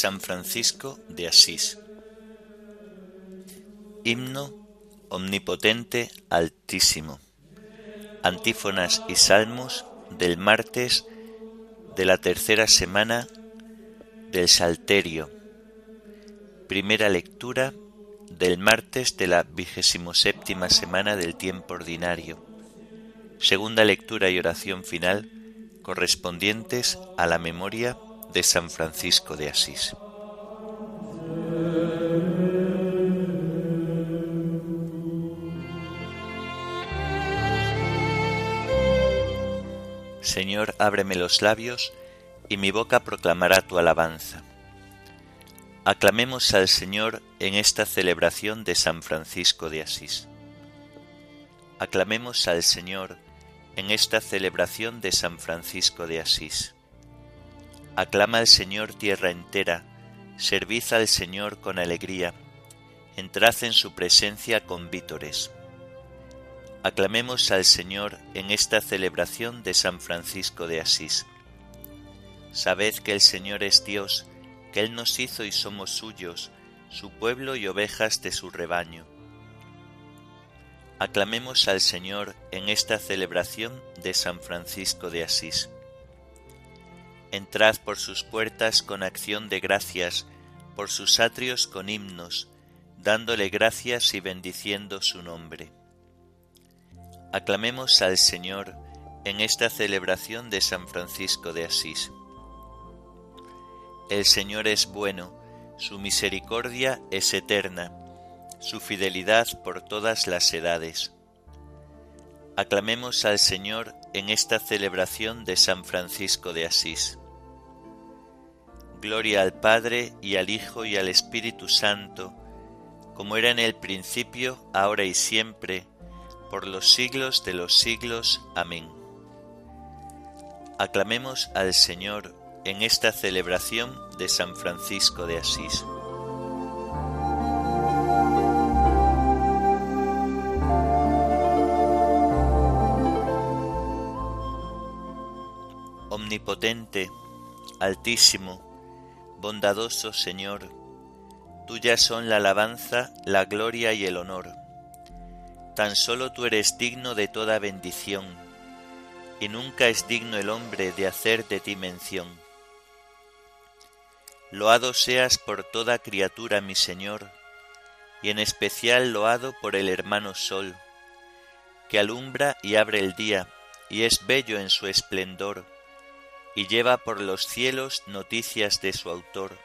San Francisco de Asís. Himno omnipotente altísimo. Antífonas y salmos del martes de la tercera semana del Salterio. Primera lectura del martes de la vigésimo séptima semana del tiempo ordinario. Segunda lectura y oración final correspondientes a la memoria de San Francisco de Asís. Señor, ábreme los labios, y mi boca proclamará tu alabanza. Aclamemos al Señor en esta celebración de San Francisco de Asís. Aclamemos al Señor en esta celebración de San Francisco de Asís. Aclama al Señor tierra entera, servid al Señor con alegría, entrad en su presencia con vítores. Aclamemos al Señor en esta celebración de San Francisco de Asís. Sabed que el Señor es Dios, que Él nos hizo y somos suyos, su pueblo y ovejas de su rebaño. Aclamemos al Señor en esta celebración de San Francisco de Asís. Entrad por sus puertas con acción de gracias, por sus atrios con himnos, dándole gracias y bendiciendo su nombre. Aclamemos al Señor en esta celebración de San Francisco de Asís. El Señor es bueno, su misericordia es eterna, su fidelidad por todas las edades. Aclamemos al Señor en esta celebración de San Francisco de Asís. Gloria al Padre y al Hijo y al Espíritu Santo, como era en el principio, ahora y siempre, por los siglos de los siglos. Amén. Aclamemos al Señor en esta celebración de San Francisco de Asís. Omnipotente, altísimo, bondadoso Señor, tuyas son la alabanza, la gloria y el honor Tan solo tú eres digno de toda bendición, y nunca es digno el hombre de hacer de ti mención. Loado seas por toda criatura, mi Señor, y en especial loado por el hermano Sol, que alumbra y abre el día, y es bello en su esplendor, y lleva por los cielos noticias de su autor,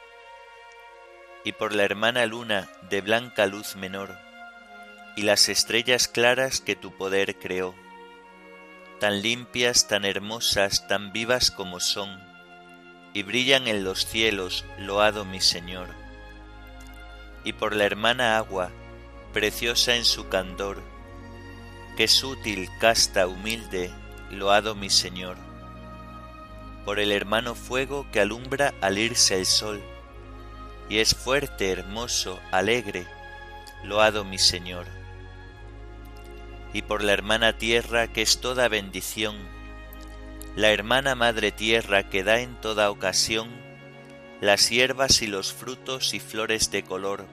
y por la hermana luna de blanca luz menor, y las estrellas claras que tu poder creó, tan limpias, tan hermosas, tan vivas como son, y brillan en los cielos, loado mi Señor. Y por la hermana agua, preciosa en su candor, que es útil, casta, humilde, loado mi Señor. Por el hermano fuego que alumbra al irse el sol, y es fuerte, hermoso, alegre, loado mi Señor y por la hermana tierra que es toda bendición, la hermana madre tierra que da en toda ocasión las hierbas y los frutos y flores de color,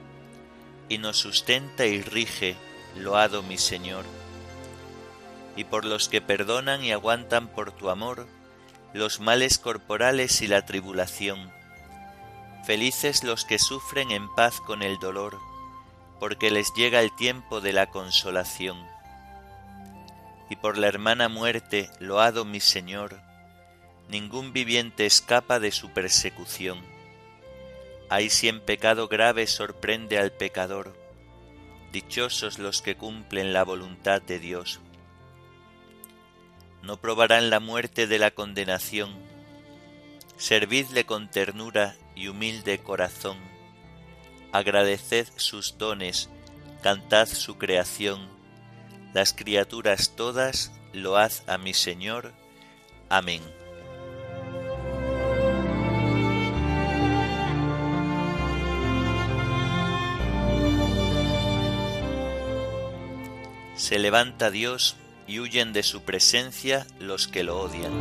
y nos sustenta y rige, loado mi Señor. Y por los que perdonan y aguantan por tu amor los males corporales y la tribulación. Felices los que sufren en paz con el dolor, porque les llega el tiempo de la consolación y por la hermana muerte, loado mi Señor, ningún viviente escapa de su persecución. Ahí si en pecado grave sorprende al pecador, dichosos los que cumplen la voluntad de Dios no probarán la muerte de la condenación. Servidle con ternura y humilde corazón. Agradeced sus dones, cantad su creación. Las criaturas todas, lo haz a mi Señor. Amén. Se levanta Dios y huyen de su presencia los que lo odian.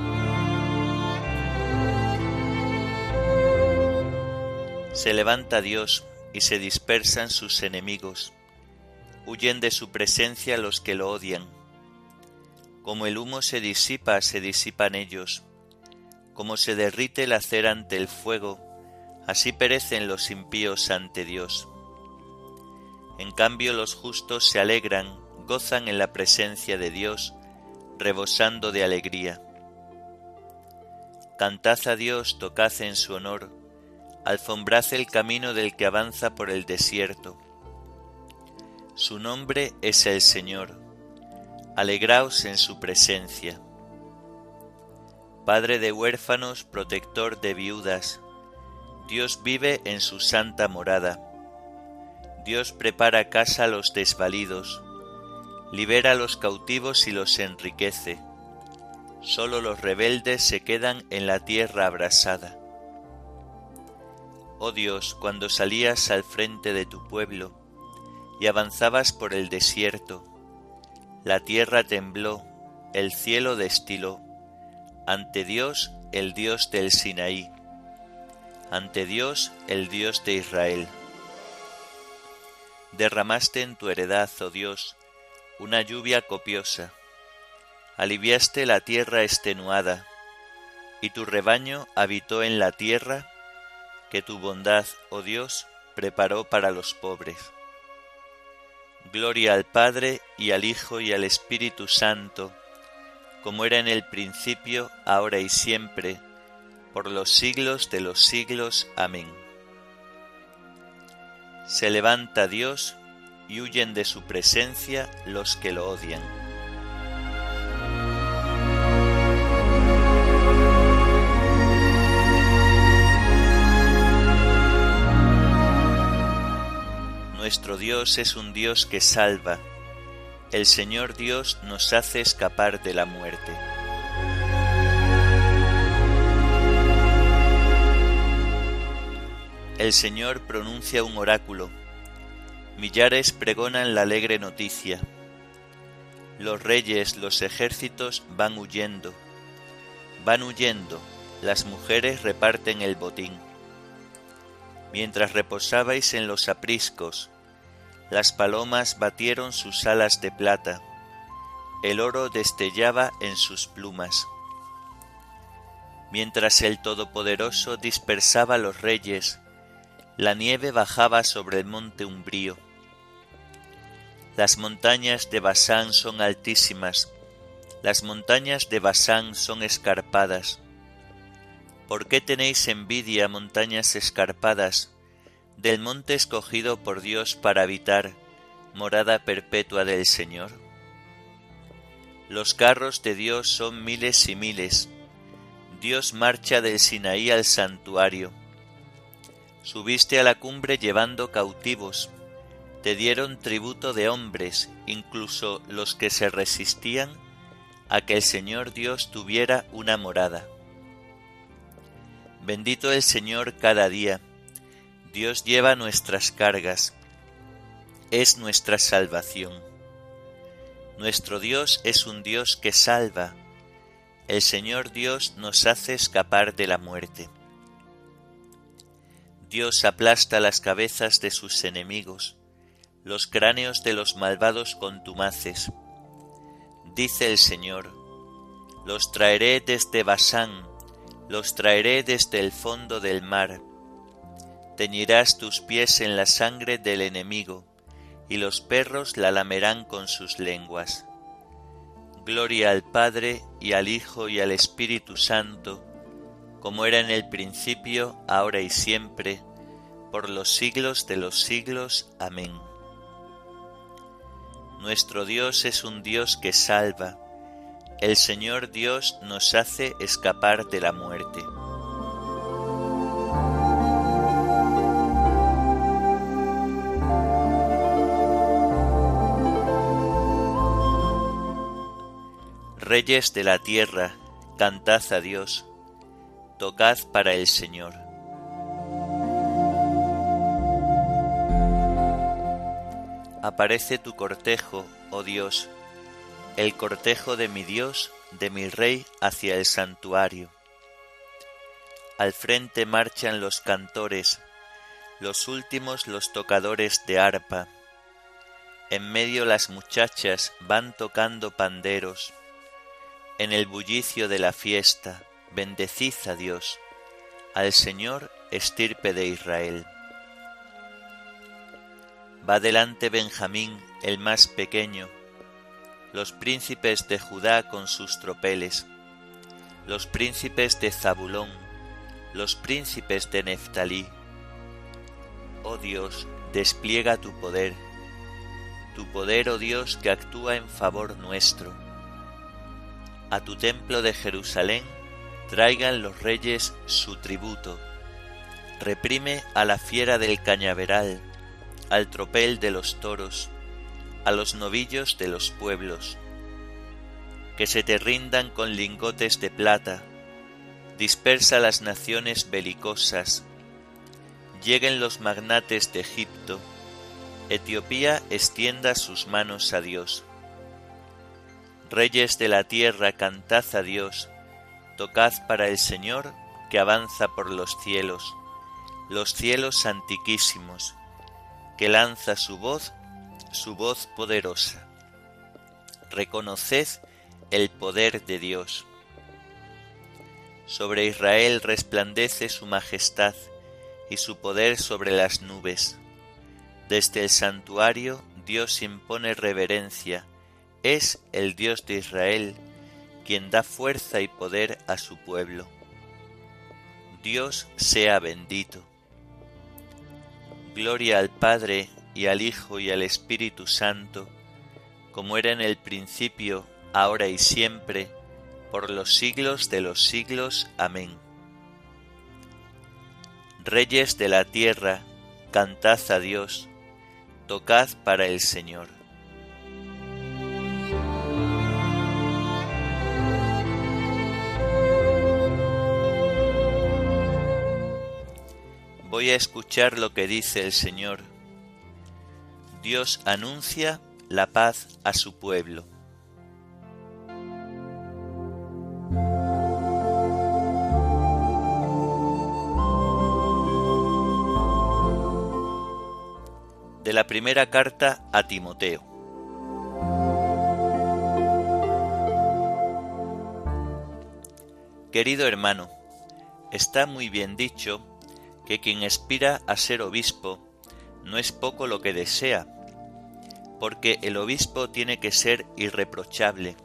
Se levanta Dios y se dispersan sus enemigos. Huyen de su presencia los que lo odian. Como el humo se disipa, se disipan ellos. Como se derrite la cera ante el fuego, así perecen los impíos ante Dios. En cambio los justos se alegran, gozan en la presencia de Dios, rebosando de alegría. Cantad a Dios, tocad en su honor, alfombrad el camino del que avanza por el desierto. Su nombre es el Señor, alegraos en su presencia. Padre de huérfanos, protector de viudas, Dios vive en su santa morada. Dios prepara casa a los desvalidos, libera a los cautivos y los enriquece. Solo los rebeldes se quedan en la tierra abrasada. Oh Dios, cuando salías al frente de tu pueblo y avanzabas por el desierto, la tierra tembló, el cielo destiló, ante Dios el Dios del Sinaí, ante Dios el Dios de Israel. Derramaste en tu heredad, oh Dios, una lluvia copiosa. Aliviaste la tierra extenuada, y tu rebaño habitó en la tierra que tu bondad, oh Dios, preparó para los pobres. Gloria al Padre y al Hijo y al Espíritu Santo, como era en el principio, ahora y siempre, por los siglos de los siglos. Amén. Se levanta Dios y huyen de su presencia los que lo odian. Nuestro Dios es un Dios que salva. El Señor Dios nos hace escapar de la muerte. El Señor pronuncia un oráculo Millares pregonan la alegre noticia. Los reyes, los ejércitos van huyendo. Van huyendo, las mujeres reparten el botín. Mientras reposabais en los apriscos, las palomas batieron sus alas de plata, el oro destellaba en sus plumas. Mientras el Todopoderoso dispersaba los reyes, la nieve bajaba sobre el monte umbrío. Las montañas de Basán son altísimas, las montañas de Basán son escarpadas. ¿Por qué tenéis envidia, montañas escarpadas, del monte escogido por Dios para habitar, morada perpetua del Señor? Los carros de Dios son miles y miles. Dios marcha del Sinaí al santuario Subiste a la cumbre llevando cautivos, te dieron tributo de hombres, incluso los que se resistían a que el Señor Dios tuviera una morada. Bendito el Señor cada día, Dios lleva nuestras cargas, es nuestra salvación. Nuestro Dios es un Dios que salva, el Señor Dios nos hace escapar de la muerte. Dios aplasta las cabezas de sus enemigos, los cráneos de los malvados contumaces. Dice el Señor, los traeré desde Basán, los traeré desde el fondo del mar. Teñirás tus pies en la sangre del enemigo, y los perros la lamerán con sus lenguas. Gloria al Padre y al Hijo y al Espíritu Santo, como era en el principio, ahora y siempre, por los siglos de los siglos. Amén. Nuestro Dios es un Dios que salva. El Señor Dios nos hace escapar de la muerte. Reyes de la tierra, cantad a Dios tocad para el Señor. Aparece tu cortejo, oh Dios, el cortejo de mi Dios, de mi Rey, hacia el santuario. Al frente marchan los cantores, los últimos los tocadores de arpa. En medio las muchachas van tocando panderos. En el bullicio de la fiesta, bendecid a Dios, al Señor estirpe de Israel. Va delante Benjamín, el más pequeño, los príncipes de Judá con sus tropeles, los príncipes de Zabulón, los príncipes de Neftalí. Oh Dios, despliega tu poder, tu poder, oh Dios, que actúa en favor nuestro. A tu templo de Jerusalén traigan los reyes su tributo. Reprime a la fiera del cañaveral, al tropel de los toros, a los novillos de los pueblos. Que se te rindan con lingotes de plata, dispersa las naciones belicosas, lleguen los magnates de Egipto, Etiopía extienda sus manos a Dios. Reyes de la tierra, cantad a Dios, tocad para el Señor que avanza por los cielos, los cielos antiquísimos, que lanza su voz, su voz poderosa. Reconoced el poder de Dios. Sobre Israel resplandece su majestad y su poder sobre las nubes. Desde el santuario Dios impone reverencia, es el Dios de Israel quien da fuerza y poder a su pueblo. Dios sea bendito. Gloria al Padre y al Hijo y al Espíritu Santo, como era en el principio, ahora y siempre, por los siglos de los siglos. Amén. Reyes de la tierra, cantad a Dios, tocad para el Señor. Voy a escuchar lo que dice el Señor. Dios anuncia la paz a su pueblo. De la primera carta a Timoteo. Querido hermano, está muy bien dicho que quien aspira a ser obispo no es poco lo que desea, porque el obispo tiene que ser irreprochable,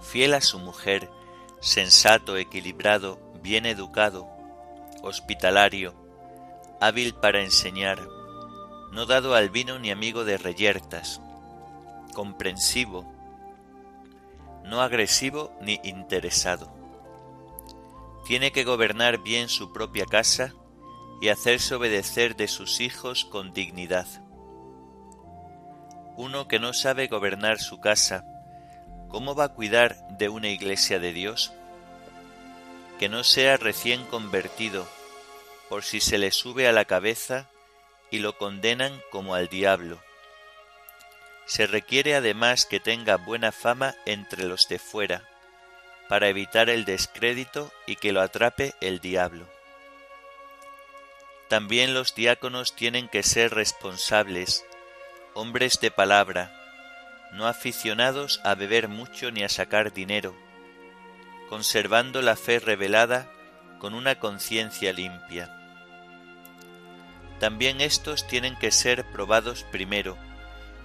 fiel a su mujer, sensato, equilibrado, bien educado, hospitalario, hábil para enseñar, no dado al vino ni amigo de reyertas, comprensivo, no agresivo ni interesado tiene que gobernar bien su propia casa y hacerse obedecer de sus hijos con dignidad. Uno que no sabe gobernar su casa, ¿cómo va a cuidar de una iglesia de Dios? Que no sea recién convertido, por si se le sube a la cabeza y lo condenan como al diablo. Se requiere además que tenga buena fama entre los de fuera, para evitar el descrédito y que lo atrape el diablo. También los diáconos tienen que ser responsables, hombres de palabra, no aficionados a beber mucho ni a sacar dinero, conservando la fe revelada con una conciencia limpia. También estos tienen que ser probados primero,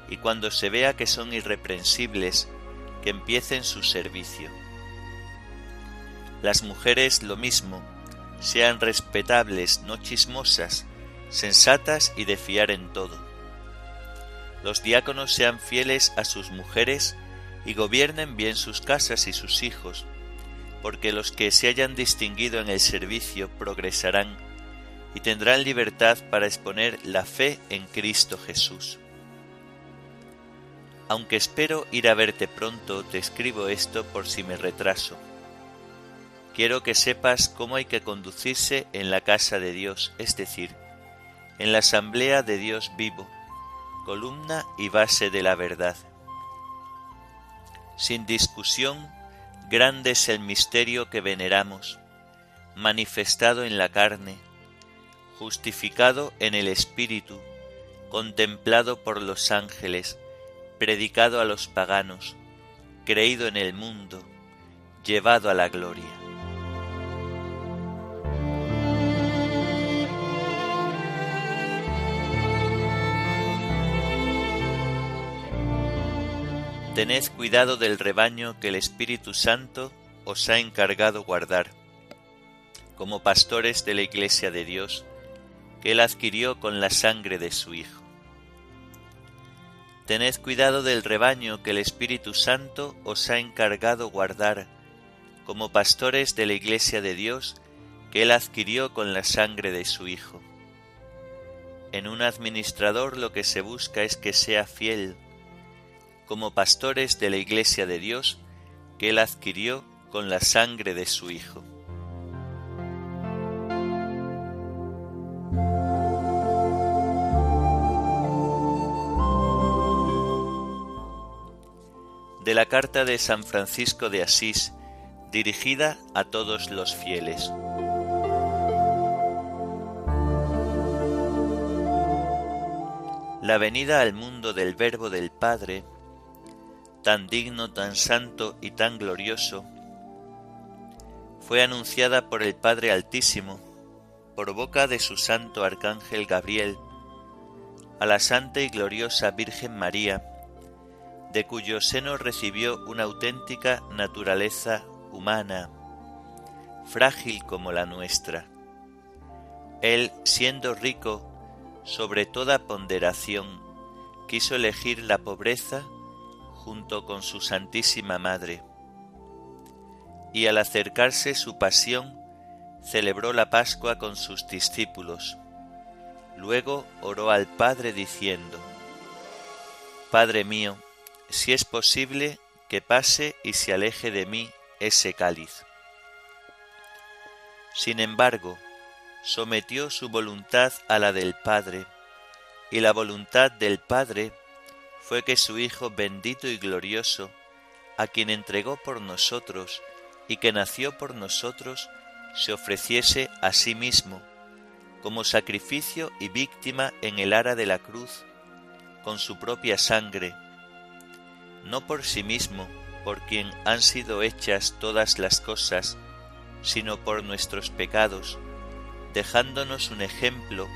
y cuando se vea que son irreprensibles, que empiecen su servicio. Las mujeres lo mismo, sean respetables, no chismosas, sensatas y de fiar en todo. Los diáconos sean fieles a sus mujeres y gobiernen bien sus casas y sus hijos, porque los que se hayan distinguido en el servicio progresarán y tendrán libertad para exponer la fe en Cristo Jesús. Aunque espero ir a verte pronto, te escribo esto por si me retraso quiero que sepas cómo hay que conducirse en la casa de Dios, es decir, en la asamblea de Dios vivo, columna y base de la verdad. Sin discusión, grande es el misterio que veneramos, manifestado en la carne, justificado en el Espíritu, contemplado por los ángeles, predicado a los paganos, creído en el mundo, llevado a la gloria. Tened cuidado del rebaño que el Espíritu Santo os ha encargado guardar, como pastores de la Iglesia de Dios, que él adquirió con la sangre de su Hijo. Tened cuidado del rebaño que el Espíritu Santo os ha encargado guardar, como pastores de la Iglesia de Dios, que él adquirió con la sangre de su Hijo. En un administrador lo que se busca es que sea fiel, como pastores de la Iglesia de Dios que Él adquirió con la sangre de su Hijo. De la carta de San Francisco de Asís, dirigida a todos los fieles. La venida al mundo del Verbo del Padre tan digno, tan santo y tan glorioso, fue anunciada por el Padre Altísimo, por boca de su santo Arcángel Gabriel, a la santa y gloriosa Virgen María, de cuyo seno recibió una auténtica naturaleza humana, frágil como la nuestra. Él, siendo rico sobre toda ponderación, quiso elegir la pobreza junto con su Santísima Madre. Y al acercarse su pasión, celebró la Pascua con sus discípulos. Luego oró al Padre diciendo, Padre mío, si es posible, que pase y se aleje de mí ese cáliz. Sin embargo, sometió su voluntad a la del Padre, y la voluntad del Padre fue que su Hijo bendito y glorioso, a quien entregó por nosotros y que nació por nosotros, se ofreciese a sí mismo como sacrificio y víctima en el ara de la cruz, con su propia sangre, no por sí mismo, por quien han sido hechas todas las cosas, sino por nuestros pecados, dejándonos un ejemplo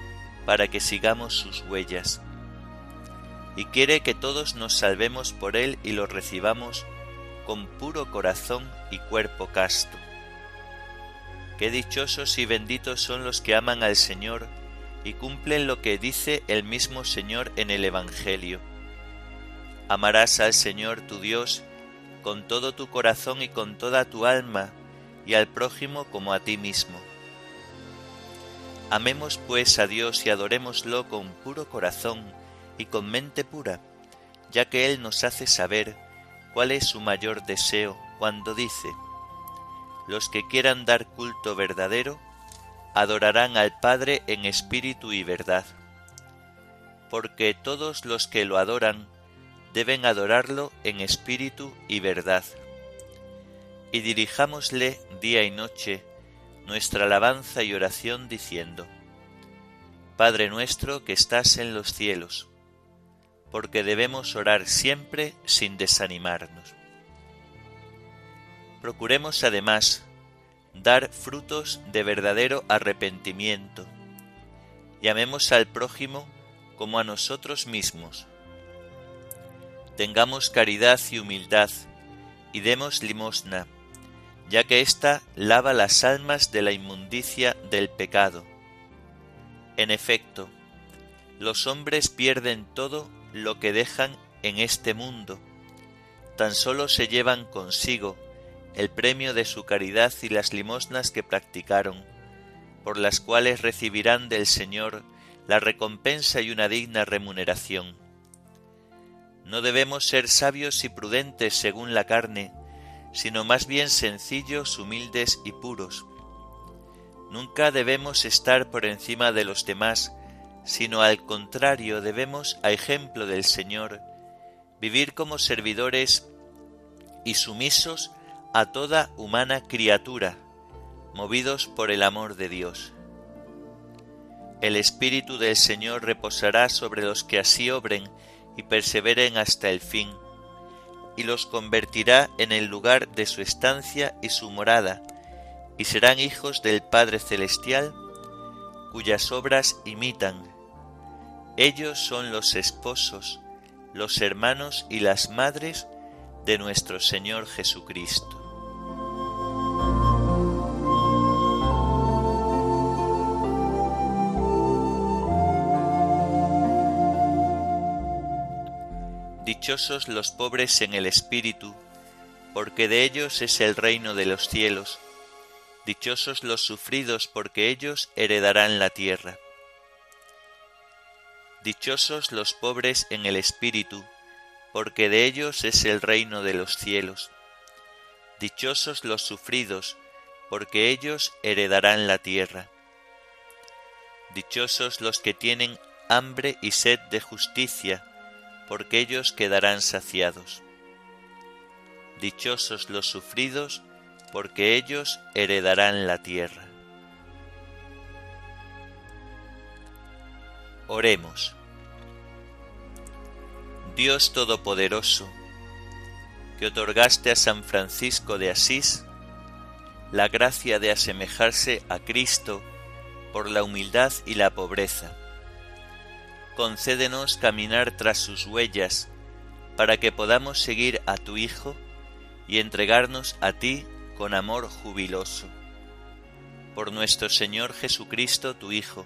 para que sigamos sus huellas y quiere que todos nos salvemos por Él y lo recibamos con puro corazón y cuerpo casto. Qué dichosos y benditos son los que aman al Señor y cumplen lo que dice el mismo Señor en el Evangelio. Amarás al Señor tu Dios con todo tu corazón y con toda tu alma, y al prójimo como a ti mismo. Amemos pues a Dios y adorémoslo con puro corazón, y con mente pura, ya que Él nos hace saber cuál es su mayor deseo cuando dice, los que quieran dar culto verdadero, adorarán al Padre en espíritu y verdad, porque todos los que lo adoran deben adorarlo en espíritu y verdad. Y dirijámosle día y noche nuestra alabanza y oración diciendo, Padre nuestro que estás en los cielos, porque debemos orar siempre sin desanimarnos. Procuremos además dar frutos de verdadero arrepentimiento. Llamemos al prójimo como a nosotros mismos. Tengamos caridad y humildad y demos limosna, ya que ésta lava las almas de la inmundicia del pecado. En efecto, los hombres pierden todo lo que dejan en este mundo, tan solo se llevan consigo el premio de su caridad y las limosnas que practicaron, por las cuales recibirán del Señor la recompensa y una digna remuneración. No debemos ser sabios y prudentes según la carne, sino más bien sencillos, humildes y puros. Nunca debemos estar por encima de los demás, sino al contrario debemos, a ejemplo del Señor, vivir como servidores y sumisos a toda humana criatura, movidos por el amor de Dios. El Espíritu del Señor reposará sobre los que así obren y perseveren hasta el fin, y los convertirá en el lugar de su estancia y su morada, y serán hijos del Padre Celestial, cuyas obras imitan. Ellos son los esposos, los hermanos y las madres de nuestro Señor Jesucristo. Dichosos los pobres en el espíritu, porque de ellos es el reino de los cielos. Dichosos los sufridos, porque ellos heredarán la tierra. Dichosos los pobres en el espíritu, porque de ellos es el reino de los cielos. Dichosos los sufridos, porque ellos heredarán la tierra. Dichosos los que tienen hambre y sed de justicia, porque ellos quedarán saciados. Dichosos los sufridos, porque ellos heredarán la tierra. Oremos. Dios Todopoderoso, que otorgaste a San Francisco de Asís la gracia de asemejarse a Cristo por la humildad y la pobreza. Concédenos caminar tras sus huellas, para que podamos seguir a tu Hijo y entregarnos a ti con amor jubiloso. Por nuestro Señor Jesucristo, tu Hijo,